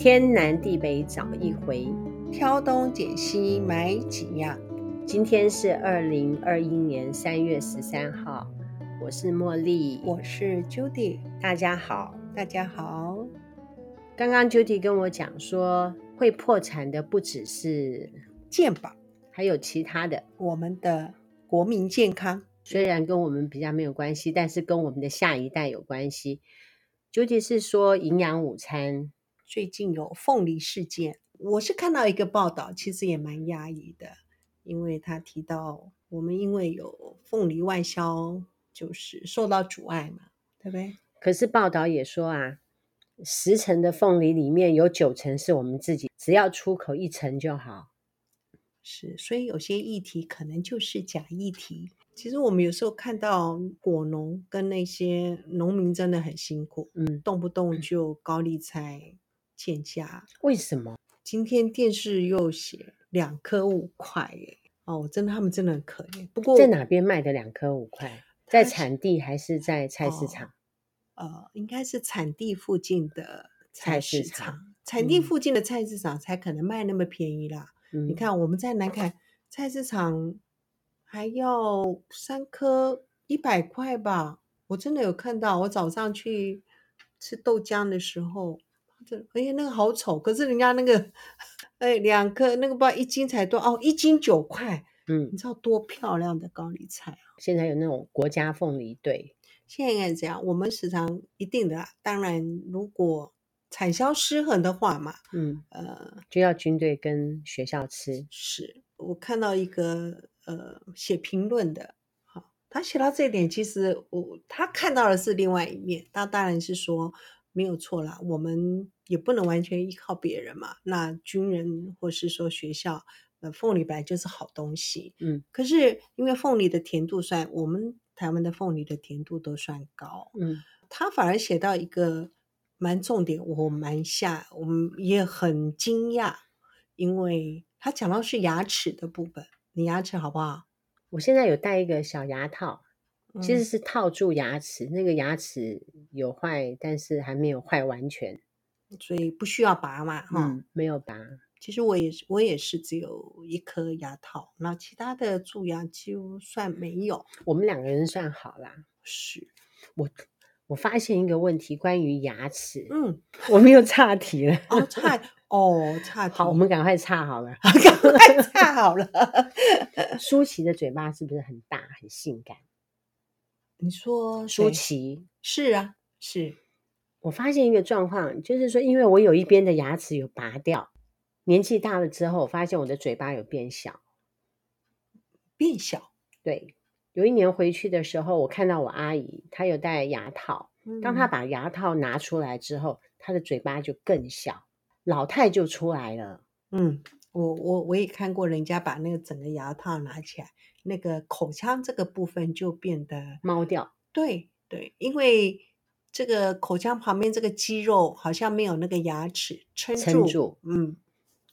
天南地北找一回，挑东拣西买几样。今天是二零二一年三月十三号，我是茉莉，我是 Judy，大家好，大家好。刚刚 Judy 跟我讲说，会破产的不只是健保，还有其他的，我们的国民健康。虽然跟我们比较没有关系，但是跟我们的下一代有关系。究竟是说营养午餐最近有凤梨事件，我是看到一个报道，其实也蛮压抑的，因为他提到我们因为有凤梨外销，就是受到阻碍嘛，对不对？可是报道也说啊，十成的凤梨里面有九成是我们自己，只要出口一成就好。是，所以有些议题可能就是假议题。其实我们有时候看到果农跟那些农民真的很辛苦，嗯，动不动就高利菜减价。为什么？今天电视又写两颗五块，耶，哦，真的他们真的很可怜。不过在哪边卖的两颗五块？在产地还是在菜市场？哦、呃，应该是产地附近的菜市场。菜市场，产地附近的菜市场才可能卖那么便宜啦。嗯、你看我们在南崁菜市场。还要三颗一百块吧？我真的有看到，我早上去吃豆浆的时候，这哎呀那个好丑，可是人家那个哎两颗那个不知道一斤才多哦，一斤九块，嗯，你知道多漂亮的高丽菜啊！现在有那种国家凤梨队，现在应该是这样，我们时常一定的，当然如果产销失衡的话嘛，嗯呃，就要军队跟学校吃。是我看到一个。呃，写评论的，好，他写到这一点，其实我他看到的是另外一面，他当然是说没有错啦，我们也不能完全依靠别人嘛。那军人或是说学校，呃，凤梨本来就是好东西，嗯，可是因为凤梨的甜度算，我们台湾的凤梨的甜度都算高，嗯，他反而写到一个蛮重点，我蛮下，我们也很惊讶，因为他讲到是牙齿的部分。你牙齿好不好？我现在有戴一个小牙套，嗯、其实是套住牙齿。那个牙齿有坏，但是还没有坏完全，所以不需要拔嘛。哈、嗯，没有拔。其实我也是，我也是只有一颗牙套，那其他的蛀牙就算没有。我们两个人算好啦。是我，我发现一个问题，关于牙齿。嗯，我们又岔题了。哦，岔。哦，岔题。好，我们赶快岔好了，赶快岔好了。舒淇的嘴巴是不是很大，很性感？你说舒淇？是啊，是。我发现一个状况，就是说，因为我有一边的牙齿有拔掉，年纪大了之后，我发现我的嘴巴有变小，变小。对，有一年回去的时候，我看到我阿姨，她有戴牙套，当她把牙套拿出来之后，她的嘴巴就更小。老态就出来了。嗯，我我我也看过人家把那个整个牙套拿起来，那个口腔这个部分就变得猫掉。对对，因为这个口腔旁边这个肌肉好像没有那个牙齿撑住。撑住。嗯，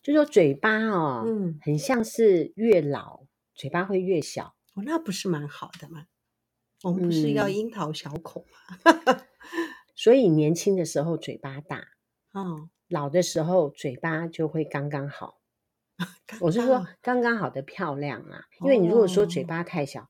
就说嘴巴哦，嗯，很像是越老嘴巴会越小。哦，那不是蛮好的吗？我们不是要樱桃小口吗？嗯、所以年轻的时候嘴巴大。哦。老的时候嘴巴就会刚刚好，我是说刚刚好的漂亮啊。因为你如果说嘴巴太小，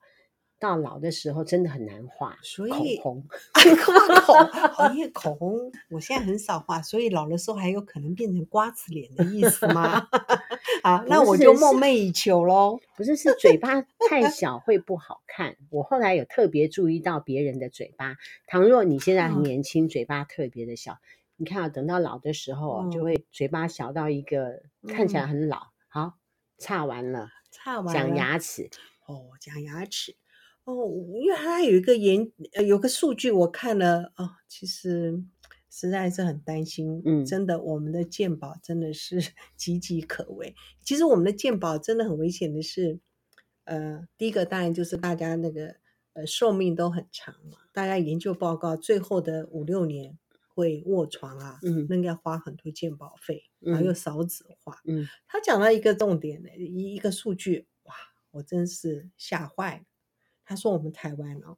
到老的时候真的很难画。所以口红，画口红，因为口红我现在很少画，所以老的时候还有可能变成瓜子脸的意思吗？啊，那我就梦寐以求喽。不是，是嘴巴太小会不好看。我后来有特别注意到别人的嘴巴，倘若你现在很年轻，嘴巴特别的小。你看啊，等到老的时候啊，就会嘴巴小到一个、嗯、看起来很老。好，擦完了，岔完了，讲牙齿哦，讲牙齿哦，因为它有一个研，呃，有个数据我看了哦，其实实在是很担心。嗯，真的，我们的健保真的是 岌岌可危。其实我们的健保真的很危险的是，呃，第一个当然就是大家那个呃寿命都很长嘛，大家研究报告最后的五六年。会卧床啊，嗯，那个要花很多健保费，嗯、然后又少子化，嗯，他讲到一个重点呢一一个数据，哇，我真是吓坏了。他说我们台湾哦，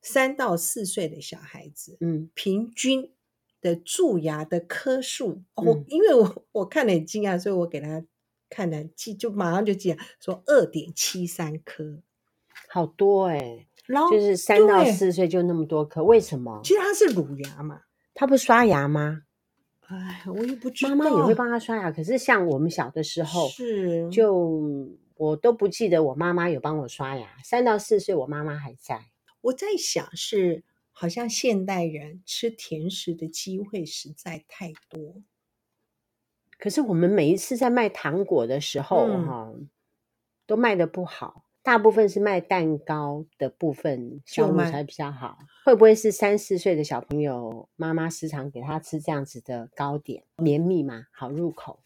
三到四岁的小孩子，嗯，平均的蛀牙的颗数，我、嗯、因为我我看了很惊讶，所以我给他看了记，就马上就记了，说二点七三颗，好多哎、欸，然后就是三到四岁就那么多颗，为什么？其实它是乳牙嘛，他不刷牙吗？哎，我也不知道。妈妈也会帮他刷牙，可是像我们小的时候，是就我都不记得我妈妈有帮我刷牙。三到四岁，我妈妈还在。我在想是。好像现代人吃甜食的机会实在太多，可是我们每一次在卖糖果的时候，哈、嗯，都卖的不好。大部分是卖蛋糕的部分销路才比较好。会不会是三四岁的小朋友，妈妈时常给他吃这样子的糕点，绵密嘛，好入口？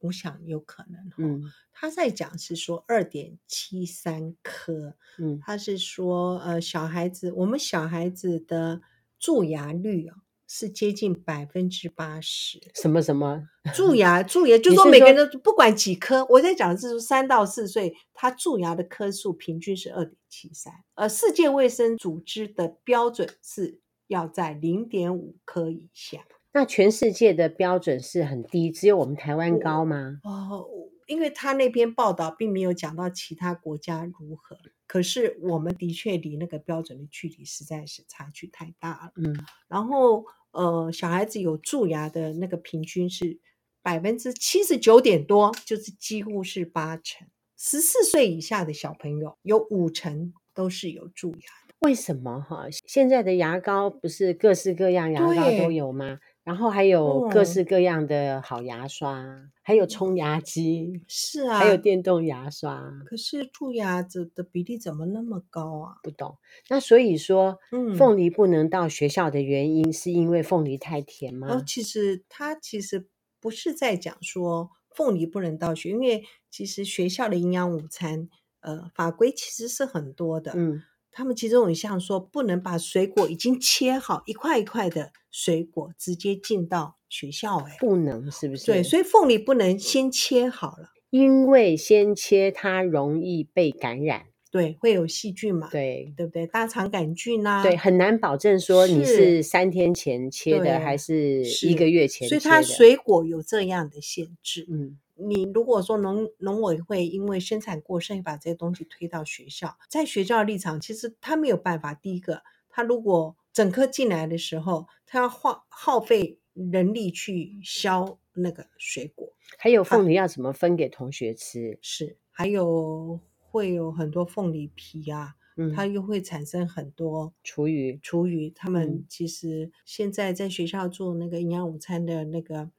我想有可能，嗯，他在讲是说二点七三颗，嗯，他是说呃小孩子，我们小孩子的蛀牙率啊是接近百分之八十。什么什么 蛀牙？蛀牙就是说每个人都不管几颗，我在讲的是说三到四岁，他蛀牙的颗数平均是二点七三，而，世界卫生组织的标准是要在零点五颗以下。那全世界的标准是很低，只有我们台湾高吗？哦，因为他那篇报道并没有讲到其他国家如何，可是我们的确离那个标准的距离实在是差距太大了。嗯，然后呃，小孩子有蛀牙的那个平均是百分之七十九点多，就是几乎是八成。十四岁以下的小朋友有五成都是有蛀牙的。为什么哈？现在的牙膏不是各式各样牙膏都有吗？然后还有各式各样的好牙刷，嗯、还有冲牙机，是啊，还有电动牙刷。可是蛀牙子的比例怎么那么高啊？不懂。那所以说，嗯，凤梨不能到学校的原因，是因为凤梨太甜吗？哦，其实它其实不是在讲说凤梨不能到学，因为其实学校的营养午餐，呃，法规其实是很多的，嗯。他们其中有一项说，不能把水果已经切好一块一块的水果直接进到学校，哎，不能是不是？对，所以凤梨不能先切好了，因为先切它容易被感染，对，会有细菌嘛，对，对不对？大肠杆菌啊，对，很难保证说你是三天前切的还是一个月前切的，所以它水果有这样的限制，嗯。你如果说农农委会因为生产过剩，把这些东西推到学校，在学校的立场，其实他没有办法。第一个，他如果整颗进来的时候，他要花耗费人力去削那个水果，还有凤梨要怎么分给同学吃？是，还有会有很多凤梨皮啊，嗯，它又会产生很多厨余。厨余，他们其实现在在学校做那个营养午餐的那个。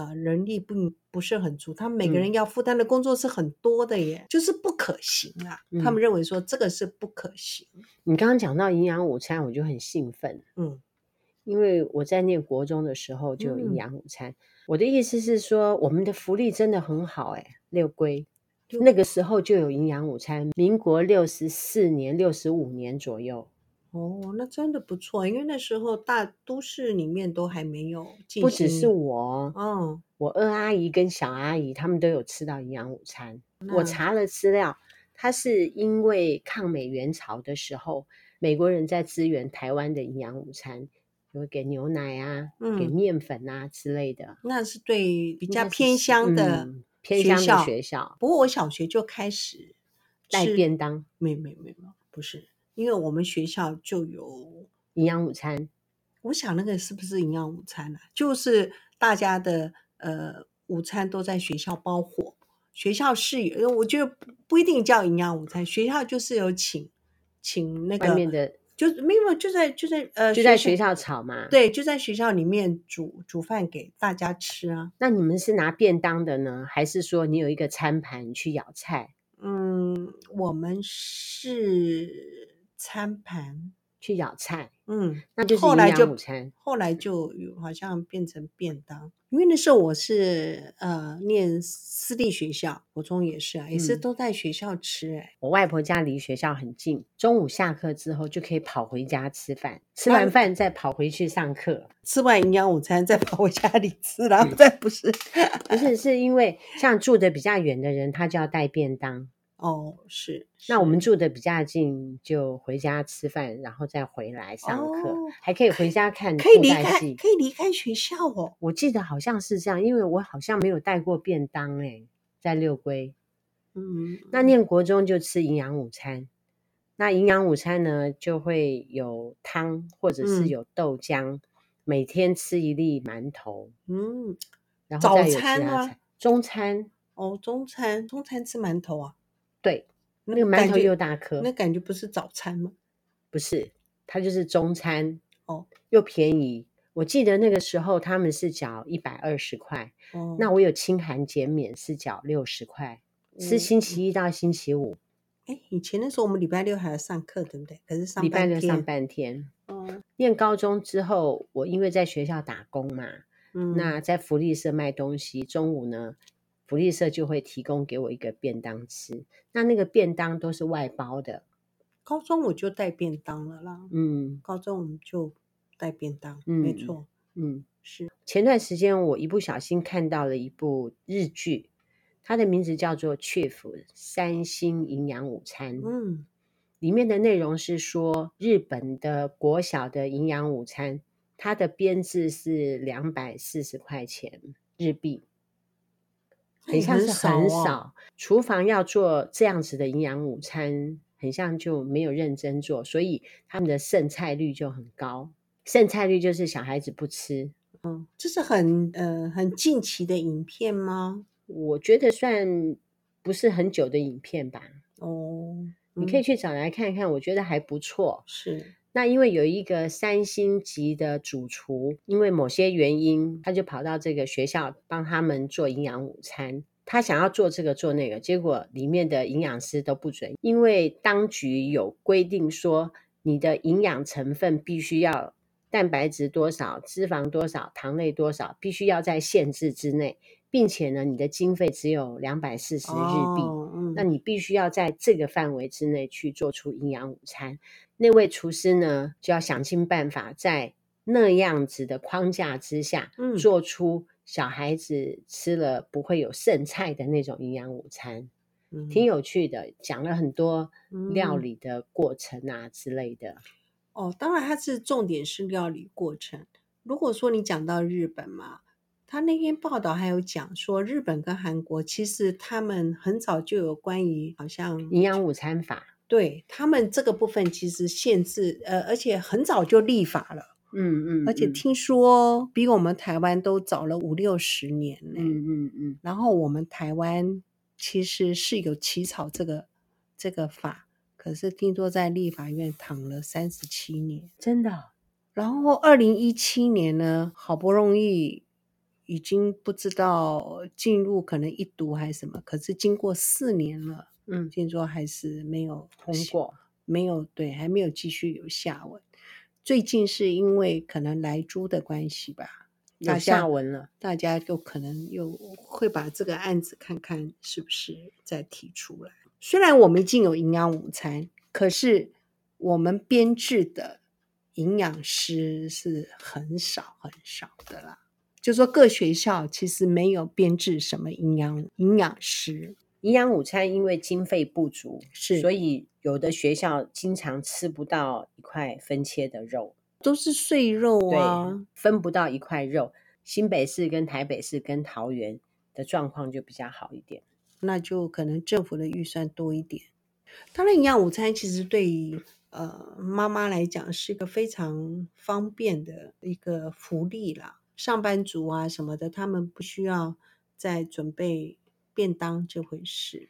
呃，人力并不是很足，他们每个人要负担的工作是很多的耶，嗯、就是不可行啊。嗯、他们认为说这个是不可行。你刚刚讲到营养午餐，我就很兴奋，嗯，因为我在念国中的时候就有营养午餐。嗯、我的意思是说，我们的福利真的很好哎，六龟那个时候就有营养午餐，民国六十四年、六十五年左右。哦，那真的不错，因为那时候大都市里面都还没有进行。不只是我，嗯，我二阿姨跟小阿姨他们都有吃到营养午餐。我查了资料，它是因为抗美援朝的时候，美国人在支援台湾的营养午餐，有给牛奶啊，嗯、给面粉啊之类的。那是对比较偏乡的、嗯、偏乡的学校。不过我小学就开始带便当，没没没没，不是。因为我们学校就有营养午餐，我想那个是不是营养午餐啊？就是大家的呃午餐都在学校包伙，学校是有，因为我觉得不不一定叫营养午餐，学校就是有请请那个外面的，就没有就在就在呃就在学校炒嘛，对，就在学校里面煮煮饭给大家吃啊。那你们是拿便当的呢，还是说你有一个餐盘去舀菜？嗯，我们是。餐盘去舀菜，嗯，那就是营养午餐。后来就好像变成便当，因为那时候我是呃念私立学校，国中也是啊，也是都在学校吃，欸。哎、嗯，我外婆家离学校很近，中午下课之后就可以跑回家吃饭，吃完饭再跑回去上课，吃完营养午餐再跑回家里吃，然后再不是，不是，是因为像住的比较远的人，他就要带便当。哦，是。那我们住的比较近，就回家吃饭，然后再回来上课，哦、还可以回家看可以离开，可以离开学校哦。我记得好像是这样，因为我好像没有带过便当诶，在六龟。嗯，那念国中就吃营养午餐。那营养午餐呢，就会有汤或者是有豆浆，嗯、每天吃一粒馒头。嗯，然后再有其他早餐啊，中餐哦，中餐，中餐吃馒头啊？对，那个馒头又大颗，那感觉不是早餐吗？不是，它就是中餐哦，又便宜。我记得那个时候他们是缴一百二十块，哦，那我有清寒减免是缴六十块，是，星期一到星期五。哎，以前的时候我们礼拜六还要上课，对不对？可是上礼拜六上半天。嗯，念高中之后，我因为在学校打工嘛，嗯，那在福利社卖东西，中午呢，福利社就会提供给我一个便当吃。那那个便当都是外包的。高中我就带便当了啦。嗯，高中我们就带便当，嗯，没错。嗯，是。前段时间我一不小心看到了一部日剧。它的名字叫做《Chief 三星营养午餐》。嗯，里面的内容是说，日本的国小的营养午餐，它的编制是两百四十块钱日币，很像是很少。啊、厨房要做这样子的营养午餐，很像就没有认真做，所以他们的剩菜率就很高。剩菜率就是小孩子不吃。嗯，这是很呃很近期的影片吗？我觉得算不是很久的影片吧。哦，嗯、你可以去找来看看，我觉得还不错。是，那因为有一个三星级的主厨，因为某些原因，他就跑到这个学校帮他们做营养午餐。他想要做这个做那个，结果里面的营养师都不准，因为当局有规定说，你的营养成分必须要蛋白质多少、脂肪多少、糖类多少，必须要在限制之内。并且呢，你的经费只有两百四十日币，哦嗯，那你必须要在这个范围之内去做出营养午餐。那位厨师呢，就要想尽办法在那样子的框架之下，嗯，做出小孩子吃了不会有剩菜的那种营养午餐，嗯，挺有趣的，讲了很多料理的过程啊之类的。哦，当然，它是重点是料理过程。如果说你讲到日本嘛。他那篇报道还有讲说，日本跟韩国其实他们很早就有关于好像营养午餐法，对他们这个部分其实限制，呃，而且很早就立法了，嗯嗯，而且听说比我们台湾都早了五六十年呢，嗯嗯嗯，然后我们台湾其实是有起草这个这个法，可是听说在立法院躺了三十七年，真的，然后二零一七年呢，好不容易。已经不知道进入可能一读还是什么，可是经过四年了，嗯，听说还是没有通过，没有对，还没有继续有下文。最近是因为可能来猪的关系吧，有下文了，大家就可能又会把这个案子看看是不是再提出来。虽然我们已经有营养午餐，可是我们编制的营养师是很少很少的啦。就说各学校其实没有编制什么营养营养师，营养午餐因为经费不足，是所以有的学校经常吃不到一块分切的肉，都是碎肉啊，分不到一块肉。新北市跟台北市跟桃园的状况就比较好一点，那就可能政府的预算多一点。当然，营养午餐其实对于呃妈妈来讲是一个非常方便的一个福利啦。上班族啊什么的，他们不需要再准备便当这回事。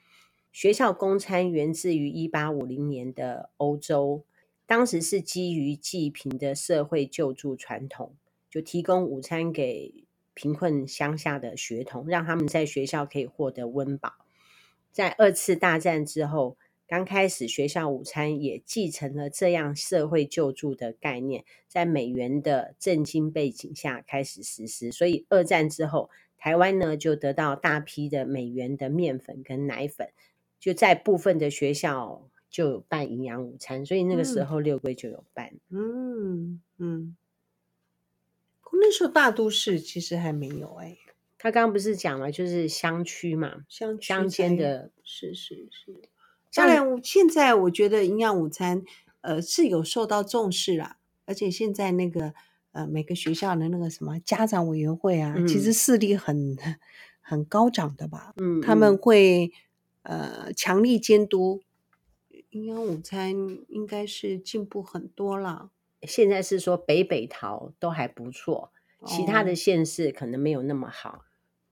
学校供餐源自于一八五零年的欧洲，当时是基于济贫的社会救助传统，就提供午餐给贫困乡下的学童，让他们在学校可以获得温饱。在二次大战之后，刚开始，学校午餐也继承了这样社会救助的概念，在美元的震惊背景下开始实施。所以二战之后，台湾呢就得到大批的美元的面粉跟奶粉，就在部分的学校就有办营养午餐。所以那个时候六龟就有办。嗯嗯，那时候大都市其实还没有哎、欸。他刚刚不是讲了，就是乡区嘛，乡乡间的，是是是。当然，现在我觉得营养午餐，呃，是有受到重视啦。而且现在那个，呃，每个学校的那个什么家长委员会啊，嗯、其实势力很很高涨的吧？嗯，他们会呃强力监督营养午餐，应该是进步很多了。现在是说北北桃都还不错，其他的县市可能没有那么好。哦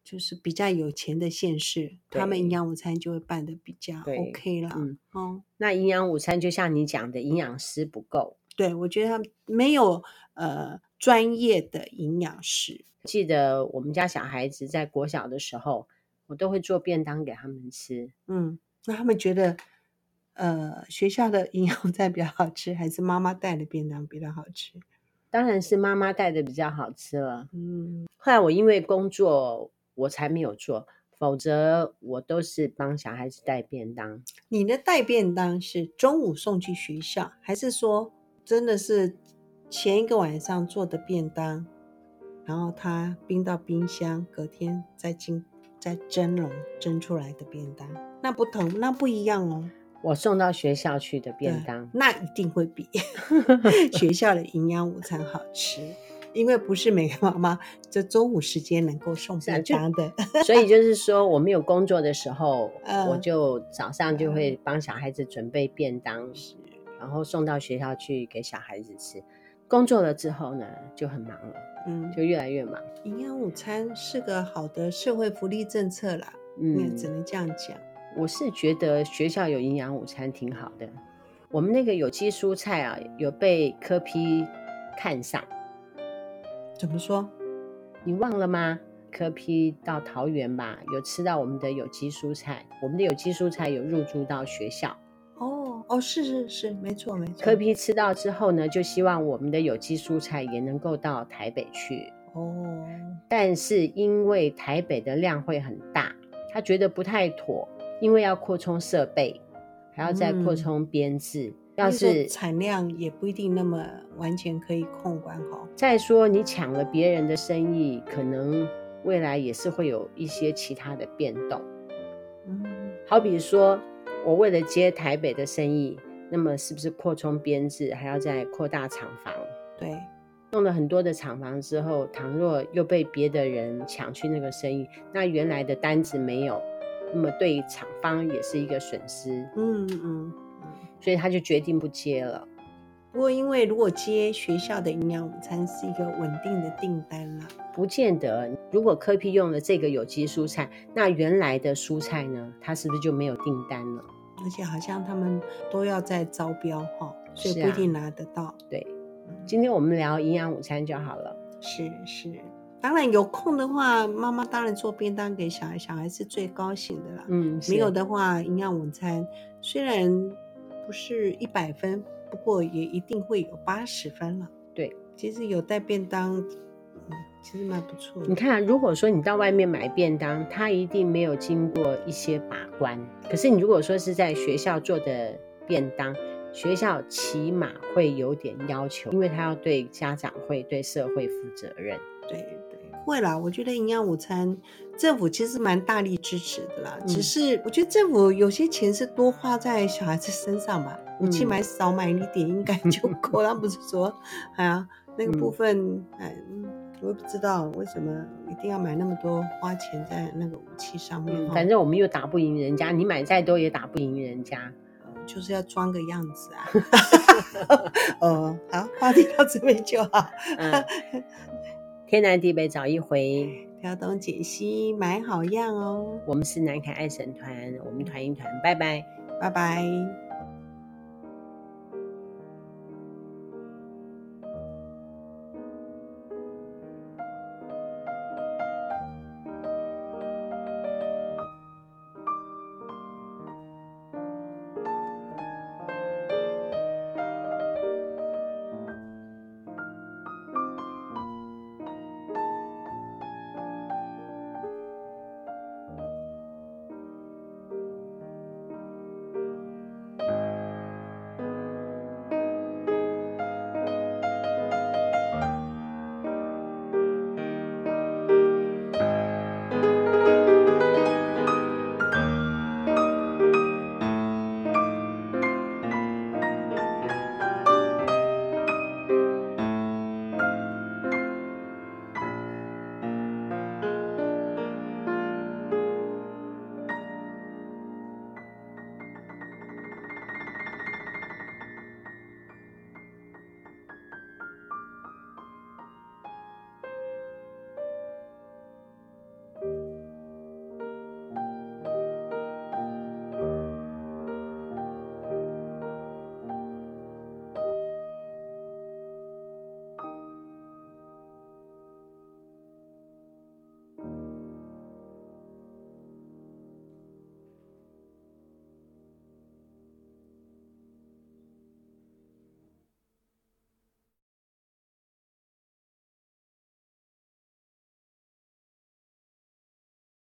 就是比较有钱的县市，他们营养午餐就会办的比较 OK 了。嗯，哦，那营养午餐就像你讲的，营养师不够。对，我觉得他没有呃专业的营养师。记得我们家小孩子在国小的时候，我都会做便当给他们吃。嗯，那他们觉得呃学校的营养 午餐比较好吃，还是妈妈带的便当比较好吃？当然是妈妈带的比较好吃了。嗯，后来我因为工作。我才没有做，否则我都是帮小孩子带便当。你的带便当是中午送去学校，还是说真的是前一个晚上做的便当，然后它冰到冰箱，隔天再进再蒸笼蒸出来的便当？那不同，那不一样哦。我送到学校去的便当，那一定会比 学校的营养午餐好吃。因为不是每个妈妈这中午时间能够送便当的，所以就是说我没有工作的时候，呃、我就早上就会帮小孩子准备便当，是然后送到学校去给小孩子吃。工作了之后呢，就很忙了，嗯，就越来越忙。营养午餐是个好的社会福利政策啦，嗯，也只能这样讲。我是觉得学校有营养午餐挺好的。我们那个有机蔬菜啊，有被柯批看上。怎么说？你忘了吗？柯批到桃园吧，有吃到我们的有机蔬菜。我们的有机蔬菜有入驻到学校。哦哦，是是是，没错没错。柯皮吃到之后呢，就希望我们的有机蔬菜也能够到台北去。哦。但是因为台北的量会很大，他觉得不太妥，因为要扩充设备，还要再扩充编制。嗯要是产量也不一定那么完全可以控管好。再说你抢了别人的生意，可能未来也是会有一些其他的变动。嗯，好比说我为了接台北的生意，那么是不是扩充编制，还要再扩大厂房？对，弄了很多的厂房之后，倘若又被别的人抢去那个生意，那原来的单子没有，那么对厂方也是一个损失。嗯嗯。嗯所以他就决定不接了。不过，因为如果接学校的营养午餐是一个稳定的订单啦，不见得。如果科批用了这个有机蔬菜，那原来的蔬菜呢？它是不是就没有订单了？而且好像他们都要在招标哈，所以不一定拿得到。啊、对，今天我们聊营养午餐就好了。是是，当然有空的话，妈妈当然做便当给小孩，小孩是最高兴的啦。嗯，没有的话，营养午餐虽然。不是一百分，不过也一定会有八十分了。对，其实有带便当，嗯，其实蛮不错。你看，如果说你到外面买便当，它一定没有经过一些把关。可是你如果说是在学校做的便当，学校起码会有点要求，因为他要对家长会对社会负责任。对。会啦，我觉得营养午餐政府其实蛮大力支持的啦。嗯、只是我觉得政府有些钱是多花在小孩子身上吧，你、嗯、去买少买一点应该 就够了。不是说，哎呀，那个部分，哎、嗯，我也不知道为什么一定要买那么多，花钱在那个武器上面。嗯、反正我们又打不赢人家，你买再多也打不赢人家，就是要装个样子啊。哦，好，话题到这边就好。嗯天南地北找一回，挑东拣西买好样哦。我们是南凯爱神团，我们团一团，拜拜，拜拜。